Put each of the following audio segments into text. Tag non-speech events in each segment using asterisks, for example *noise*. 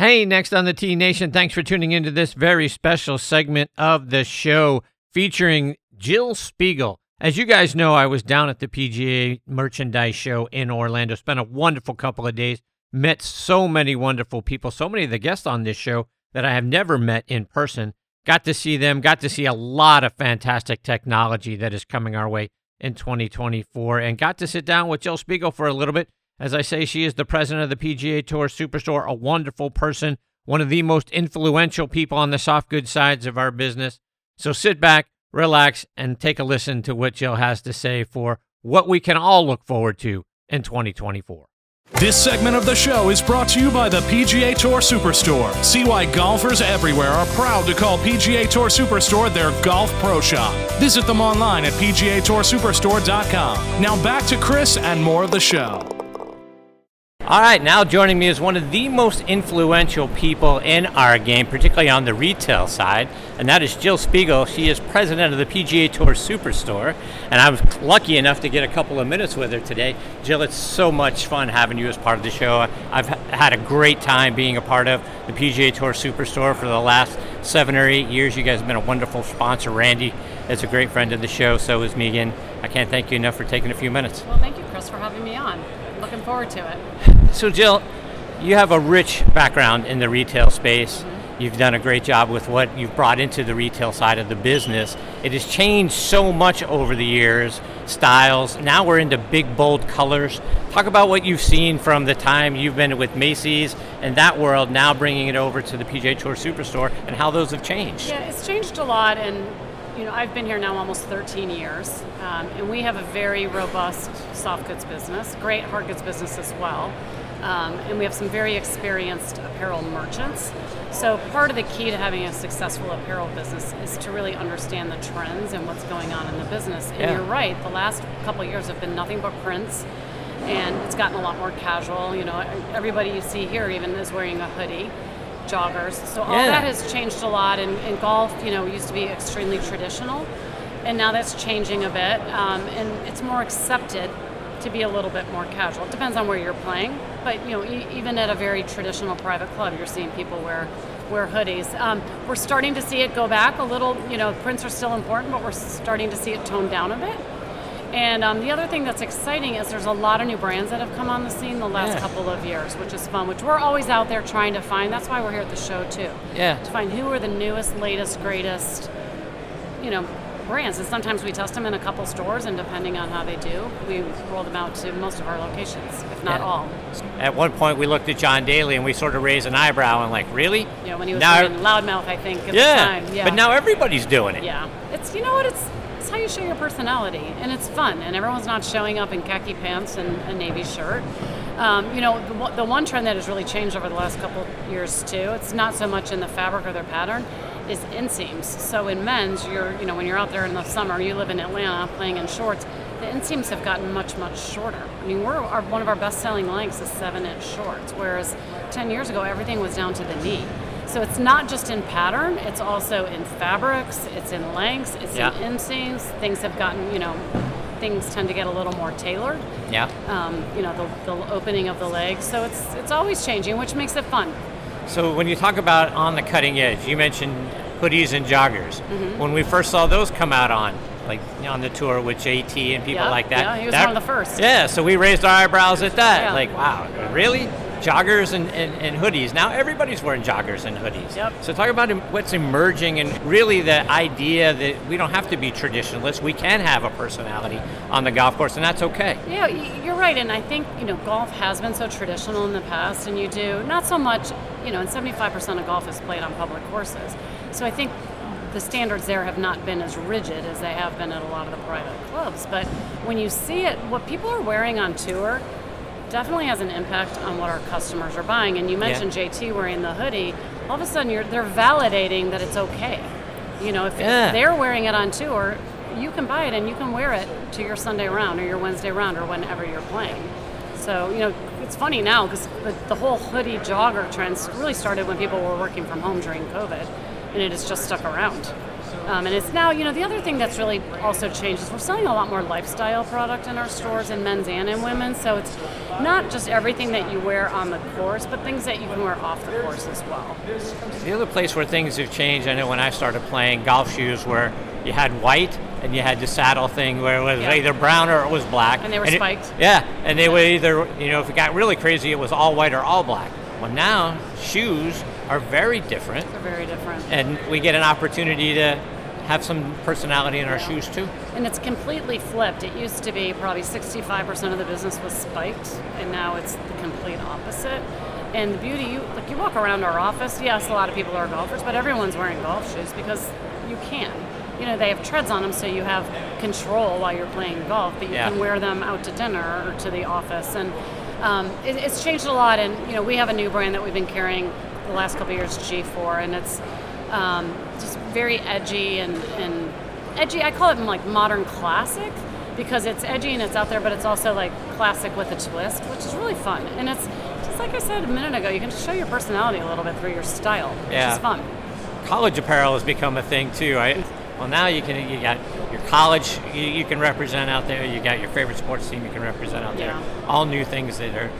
Hey, next on the T Nation, thanks for tuning into this very special segment of the show featuring Jill Spiegel. As you guys know, I was down at the PGA merchandise show in Orlando, spent a wonderful couple of days, met so many wonderful people, so many of the guests on this show that I have never met in person. Got to see them, got to see a lot of fantastic technology that is coming our way in 2024, and got to sit down with Jill Spiegel for a little bit as I say, she is the president of the PGA Tour Superstore, a wonderful person, one of the most influential people on the soft goods sides of our business. So sit back, relax, and take a listen to what Jill has to say for what we can all look forward to in 2024. This segment of the show is brought to you by the PGA Tour Superstore. See why golfers everywhere are proud to call PGA Tour Superstore their golf pro shop. Visit them online at PGATourSuperstore.com. Now back to Chris and more of the show. All right, now joining me is one of the most influential people in our game, particularly on the retail side, and that is Jill Spiegel. She is president of the PGA Tour Superstore, and I was lucky enough to get a couple of minutes with her today. Jill, it's so much fun having you as part of the show. I've had a great time being a part of the PGA Tour Superstore for the last seven or eight years. You guys have been a wonderful sponsor. Randy is a great friend of the show, so is Megan. I can't thank you enough for taking a few minutes. Well, thank you, Chris, for having me on. Looking forward to it. So, Jill, you have a rich background in the retail space. Mm-hmm. You've done a great job with what you've brought into the retail side of the business. It has changed so much over the years, styles. Now we're into big, bold colors. Talk about what you've seen from the time you've been with Macy's and that world, now bringing it over to the PGA Tour Superstore, and how those have changed. Yeah, it's changed a lot, and you know, I've been here now almost 13 years, um, and we have a very robust soft goods business, great hard goods business as well. Um, and we have some very experienced apparel merchants. So, part of the key to having a successful apparel business is to really understand the trends and what's going on in the business. And Yeah. you're right, the last couple of years have been nothing but prints, and it's gotten a lot more casual. You know, everybody you see here even is wearing a hoodie, joggers. So, all Yeah. that has changed a lot. And, and golf, you know, used to be extremely traditional, and now that's changing a bit, um, and it's more accepted to be a little bit more casual. It depends on where you're playing, but you know, e- even at a very traditional private club, you're seeing people wear wear hoodies. Um, we're starting to see it go back a little. You know, prints are still important, but we're starting to see it tone down a bit. And um, the other thing that's exciting is there's a lot of new brands that have come on the scene the last Yeah. couple of years, which is fun. Which we're always out there trying to find. That's why we're here at the show too Yeah. to find who are the newest, latest, greatest, you know, brands. And sometimes we test them in a couple stores, and depending on how they do, we roll them out to most of our locations, if not Yeah. all. At one point, we looked at John Daly and we sort of raised an eyebrow and like, really? Know, when he was Now- loudmouth, I think at yeah. the time. Yeah, But now everybody's doing it. yeah, it's you know what it's. It's how you show your personality, and it's fun. And everyone's not showing up in khaki pants and a navy shirt. Um, you know, the, the one trend that has really changed over the last couple years too. It's not so much in the fabric or their pattern, is inseams. So in men's, you're you know when you're out there in the summer, you live in Atlanta playing in shorts. The inseams have gotten much much shorter. I mean, we're our, one of our best selling lengths is seven inch shorts, whereas 10 years ago everything was down to the knee. So it's not just in pattern, it's also in fabrics, it's in lengths, it's Yeah. in inseams. Things have gotten, you know, things tend to get a little more tailored. Yeah. Um, you know, the, the opening of the legs. So it's it's always changing, which makes it fun. So when you talk about on the cutting edge, you mentioned hoodies and joggers. Mm-hmm. When we first saw those come out on, like on the tour with JT and people Yeah, like that. yeah, he was that- one of the first. Yeah, so we raised our eyebrows at that. Yeah. Like, wow, really? Joggers and, and, and hoodies. Now everybody's wearing joggers and hoodies. Yep. So talk about what's emerging and really the idea that we don't have to be traditionalists. We can have a personality on the golf course, and that's okay. Yeah, you're right, and I think you know golf has been so traditional in the past, and you do not so much. You know, and 75% of golf is played on public courses, so I think the standards there have not been as rigid as they have been at a lot of the private clubs. But when you see it, what people are wearing on tour definitely has an impact on what our customers are buying. And you mentioned JT wearing the hoodie. All of a sudden, you're, they're validating that it's okay. You know, if, if Yeah. they're wearing it on tour, you can buy it and you can wear it to your Sunday round or your Wednesday round or whenever you're playing. So, you know, it's funny now because the, the whole hoodie jogger trend really started when people were working from home during COVID, and it has just stuck around. Um, and it's now, you know, the other thing that's really also changed is we're selling a lot more lifestyle product in our stores in men's and in women's. So it's not just everything that you wear on the course, but things that you can wear off the course as well. The other place where things have changed, I know when I started playing golf shoes, where you had white and you had the saddle thing where it was Yeah. either brown or it was black. And they were it- spiked. yeah, and they would either, you know, if it got really crazy, it was all white or all black. Well, now shoes are very different, They're very different. and we get an opportunity to have some personality in our shoes too. And it's completely flipped. It used to be probably 65% of the business was spiked, and now it's the complete opposite. And the beauty, you like you walk around our office. Yes, a lot of people are golfers, but everyone's wearing golf shoes because you can. You know, they have treads on them, so you have control while you're playing golf. But you Yeah. can wear them out to dinner or to the office, and um, it, it's changed a lot. And you know, we have a new brand that we've been carrying the last couple of years, G/FORE, and it's um, just very edgy and, and edgy. I call it like modern classic because it's edgy and it's out there, but it's also like classic with a twist, which is really fun. And it's just like I said a minute ago, you can just show your personality a little bit through your style, which Yeah. is fun. college apparel has become a thing too. I, well, now you can you got your college you, you can represent out there. You got your favorite sports team you can represent out there. Yeah. All new things that are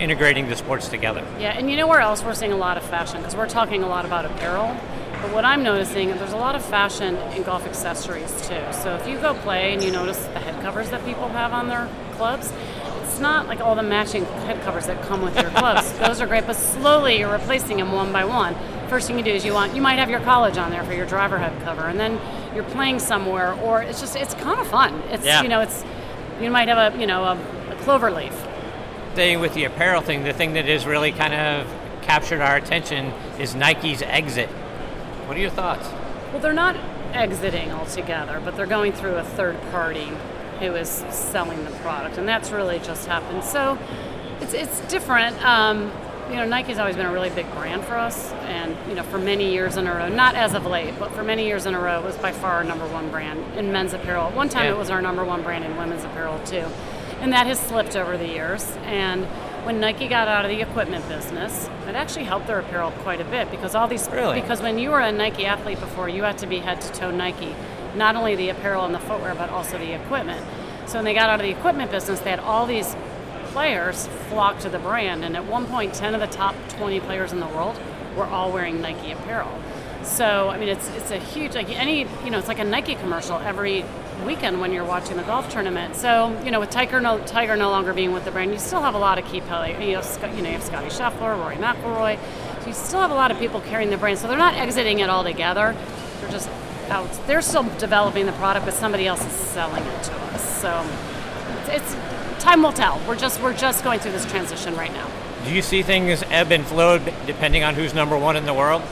integrating the sports together. Yeah, and you know where else we're seeing a lot of fashion? Because we're talking a lot about apparel. But what I'm noticing, is there's a lot of fashion in golf accessories too. So if you go play and you notice the head covers that people have on their clubs, it's not like all the matching head covers that come with your clubs. *laughs* Those are great, but slowly you're replacing them one by one. First thing you do is you want you might have your college on there for your driver head cover, and then you're playing somewhere, or it's just it's kind of fun. It's Yeah. you know it's you might have a you know a, a clover leaf. Staying with the apparel thing, the thing that has really kind of captured our attention is Nike's exit. What are your thoughts? Well, they're not exiting altogether, but they're going through a third party who is selling the product, and that's really just happened. So it's it's different. Um, you know, Nike's always been a really big brand for us, and you know, for many years in a row, not as of late, but for many years in a row, it was by far our number one brand in men's apparel. At one time, Yeah. it was our number one brand in women's apparel too, and that has slipped over the years. And when Nike got out of the equipment business, it actually helped their apparel quite a bit because all these Really? because when you were a Nike athlete before, you had to be head to toe Nike, not only the apparel and the footwear, but also the equipment. So when they got out of the equipment business, they had all these players flock to the brand, and at one point, 10 of the top 20 players in the world were all wearing Nike apparel. So I mean, it's it's a huge like any you know it's like a Nike commercial every weekend when you're watching the golf tournament. So you know with Tiger no Tiger no longer being with the brand, you still have a lot of key players. You know, you know you have Scottie Scheffler, Rory McIlroy. So you still have a lot of people carrying the brand. So they're not exiting it altogether. They're just out. They're still developing the product, but somebody else is selling it to us. So it's, it's time will tell. We're just we're just going through this transition right now. Do you see things ebb and flow depending on who's number one in the world?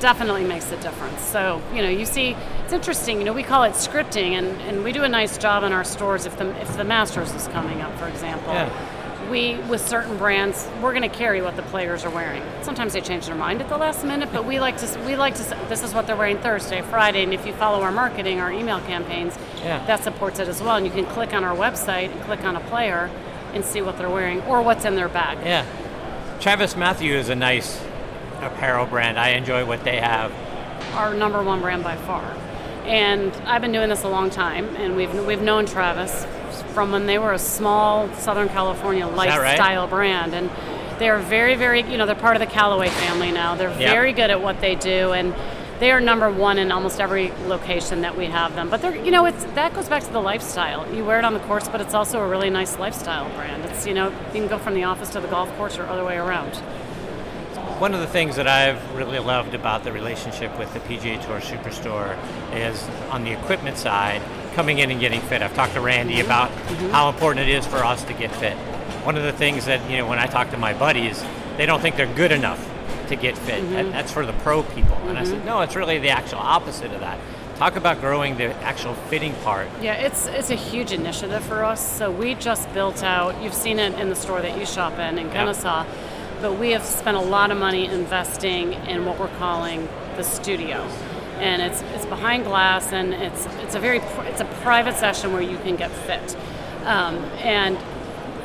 Definitely makes a difference. So, you know, you see, it's interesting, you know, we call it scripting, and, and we do a nice job in our stores if the, if the Masters is coming up, for example. Yeah. We, with certain brands, we're going to carry what the players are wearing. Sometimes they change their mind at the last minute, but we *laughs* like to we like to this is what they're wearing Thursday, Friday, and if you follow our marketing, our email campaigns, Yeah. that supports it as well. And you can click on our website and click on a player and see what they're wearing or what's in their bag. Yeah. TravisMathew is a nice apparel brand. I enjoy what they have. our number one brand by far. And I've been doing this a long time, and we've we've known Travis from when they were a small Southern California that right? lifestyle brand, and they're very, very, you know, they're part of the Callaway family now. They're Yep. very good at what they do, and they are number one in almost every location that we have them. But they're, you know, it's that goes back to the lifestyle. You wear it on the course, but it's also a really nice lifestyle brand. It's, you know, you can go from the office to the golf course or other way around. One of the things that I've really loved about the relationship with the PGA Tour Superstore is on the equipment side, coming in and getting fit. I've talked to Randy mm-hmm. about mm-hmm. how important it is for us to get fit. One of the things that, you know, when I talk to my buddies, they don't think they're good enough to get fit. Mm-hmm. That, that's for the pro people. And I said, no, it's really the actual opposite of that. Talk about growing the actual fitting part. Yeah, it's it's a huge initiative for us. So we just built out. You've seen it in the store that you shop in in. Kennesaw, but we have spent a lot of money investing in what we're calling the studio, and it's it's behind glass and it's it's a very it's a private session where you can get fit, um, and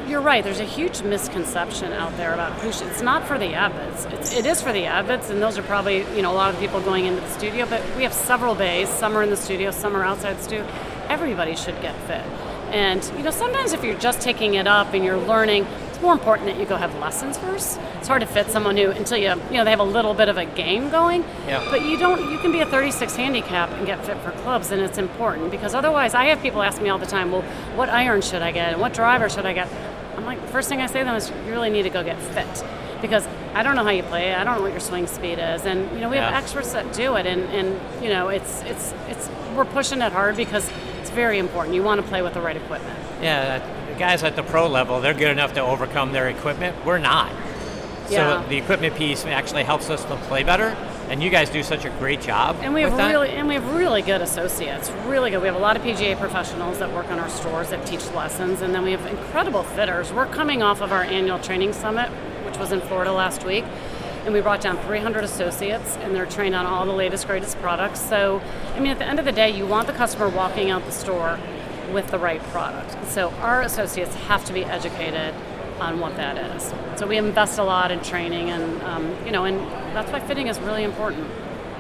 you're right. There's a huge misconception out there about who should. It's not for the avids. It's, it is for the avids, and those are probably you know a lot of people going into the studio. But we have several bays. Some are in the studio, some are outside the studio. Everybody should get fit. And you know, sometimes if you're just taking it up and you're learning, more important that you go have lessons first. It's hard to fit someone who until you you know they have a little bit of a game going. Yeah. But you don't. You can be a 36 handicap and get fit for clubs, and it's important because otherwise, I have people ask me all the time, well, what iron should I get and what driver should I get? I'm like, the first thing I say to them is, you really need to go get fit because I don't know how you play. I don't know what your swing speed is, and you know we have experts that do it, and, and you know it's it's it's we're pushing it hard because it's very important. You want to play with the right equipment. Yeah, guys at the pro level, they're good enough to overcome their equipment. We're not. Yeah. So the equipment piece actually helps us to play better, and you guys do such a great job. And we have really and we have really good associates, really good. We have a lot of PGA professionals that work on our stores that teach lessons, and then we have incredible fitters. We're coming off of our annual training summit, which was in Florida last week, and we brought down 300 associates, and they're trained on all the latest, greatest products. So, I mean, at the end of the day, you want the customer walking out the store with the right product. So our associates have to be educated on what that is. So we invest a lot in training, and um, you know, and that's why fitting is really important.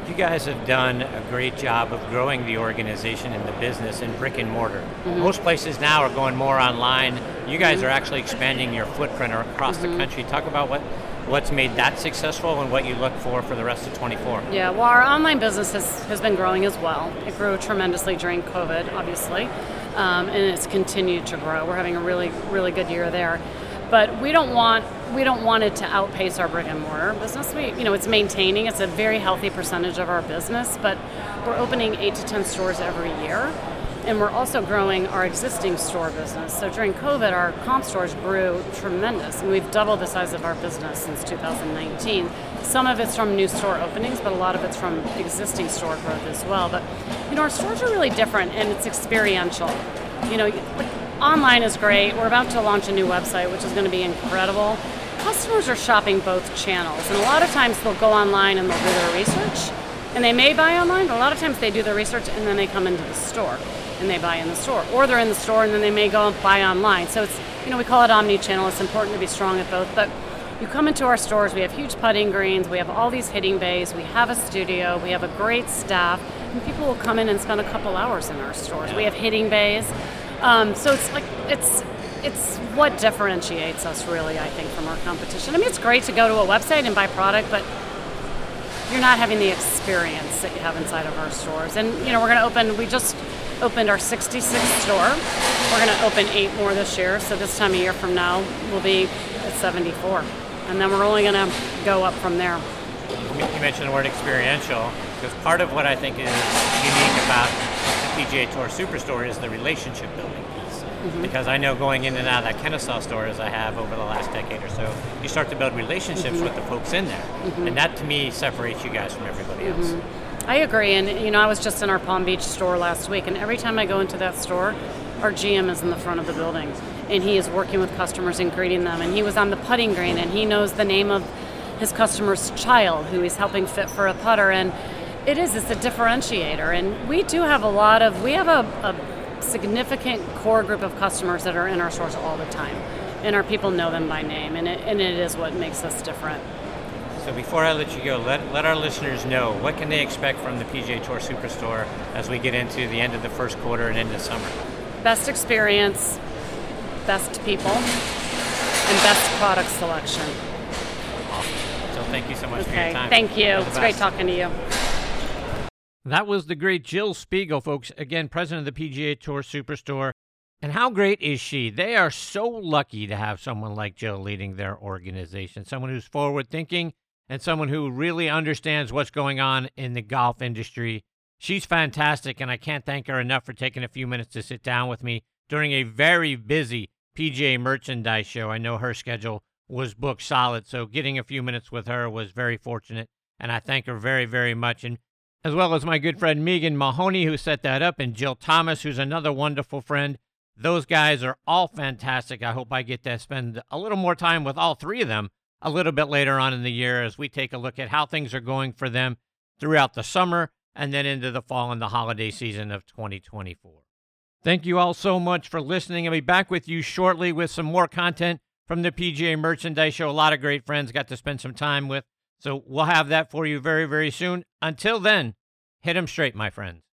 You guys have done a great job of growing the organization and the business in brick and mortar. Mm-hmm. Most places now are going more online. You guys are actually expanding your footprint across Mm-hmm. the country. Talk about what what's made that successful and what you look for for the rest of 24. Yeah, well, our online business has, has been growing as well. It grew tremendously during COVID, obviously, um, and it's continued to grow. We're having a really, really good year there. But we don't want we don't want it to outpace our brick and mortar business. We, you know, it's maintaining. It's a very healthy percentage of our business, but we're opening eight to ten stores every year, and we're also growing our existing store business. So during COVID, our comp stores grew tremendous, and we've doubled the size of our business since 2019. Some of it's from new store openings, but a lot of it's from existing store growth as well. But you know, our stores are really different, and it's experiential. You know, like, online is great. We're about to launch a new website, which is going to be incredible. Customers are shopping both channels, and a lot of times they'll go online and they'll do their research, and they may buy online, but a lot of times they do their research and then they come into the store and they buy in the store, or they're in the store and then they may go and buy online. So it's you know we call it omni-channel. It's important to be strong at both, but you come into our stores, we have huge putting greens, we have all these hitting bays, we have a studio, we have a great staff, and people will come in and spend a couple hours in our stores. We have hitting bays, um, so it's like it's it's what differentiates us really, I think, from our competition. I mean, it's great to go to a website and buy product, but you're not having the experience that you have inside of our stores. And you know, we're going to open. We just opened our 66th store. We're going to open eight more this year. So this time a year from now, we'll be at 74, and then we're only going to go up from there. You mentioned the word experiential because part of what I think is unique about the PGA Tour Superstore is the relationship building piece. Mm-hmm. Because I know going in and out of that Kennesaw store as I have over the last decade or so, you start to build relationships mm-hmm. with the folks in there, mm-hmm. and that to me separates you guys from everybody else. I agree, and you know, I was just in our Palm Beach store last week, and every time I go into that store, our GM is in the front of the building, and he is working with customers and greeting them, and he was on the putting green, and he knows the name of his customer's child who he's helping fit for a putter, and it is it's a differentiator, and we do have a lot of we have a, a significant core group of customers that are in our stores all the time, and our people know them by name, and it, and it is what makes us different. So before I let you go, let, let our listeners know what can they expect from the PGA Tour Superstore as we get into the end of the first quarter and into summer. best experience, best people, and best product selection. So thank you so much for your Okay, time. thank you. All the It's great talking to you. That was the great Jill Spiegel, folks. Again, president of the PGA Tour Superstore. And how great is she? They are so lucky to have someone like Jill leading their organization, someone who's forward thinking and someone who really understands what's going on in the golf industry. She's fantastic, and I can't thank her enough for taking a few minutes to sit down with me during a very busy PGA merchandise show. I know her schedule was booked solid, so getting a few minutes with her was very fortunate, and I thank her very, very much. And as well as my good friend Megan Mahoney, who set that up, and Jill Thomas, who's another wonderful friend. Those guys are all fantastic. I hope I get to spend a little more time with all three of them a little bit later on in the year as we take a look at how things are going for them throughout the summer and then into the fall and the holiday season of 2024. Thank you all so much for listening. I'll be back with you shortly with some more content from the PGA Merchandise Show. A lot of great friends got to spend some time with. So we'll have that for you very, very soon. Until then, hit 'em straight, my friends.